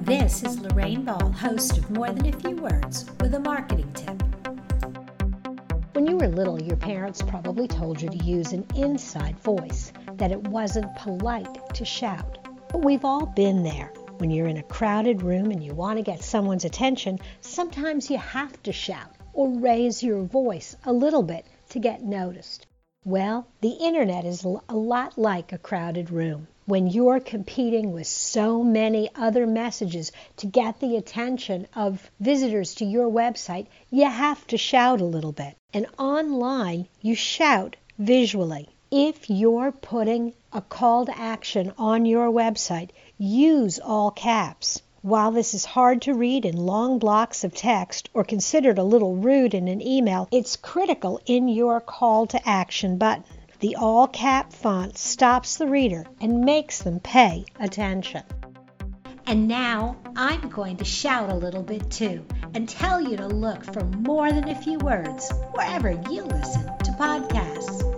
This is Lorraine Ball, host of More Than a Few Words, with a marketing tip. When you were little, your parents probably told you to use an inside voice, that it wasn't polite to shout. But we've all been there. When you're in a crowded room and you want to get someone's attention, sometimes you have to shout or raise your voice a little bit to get noticed. Well, the internet is a lot like a crowded room. When you're competing with so many other messages to get the attention of visitors to your website, you have to shout a little bit. And online, you shout visually. If you're putting a call to action on your website, use all caps. While this is hard to read in long blocks of text or considered a little rude in an email, it's critical in your call to action button. The all cap font stops the reader and makes them pay attention. And now I'm going to shout a little bit too and tell you to look for more than a few words wherever you listen to podcasts.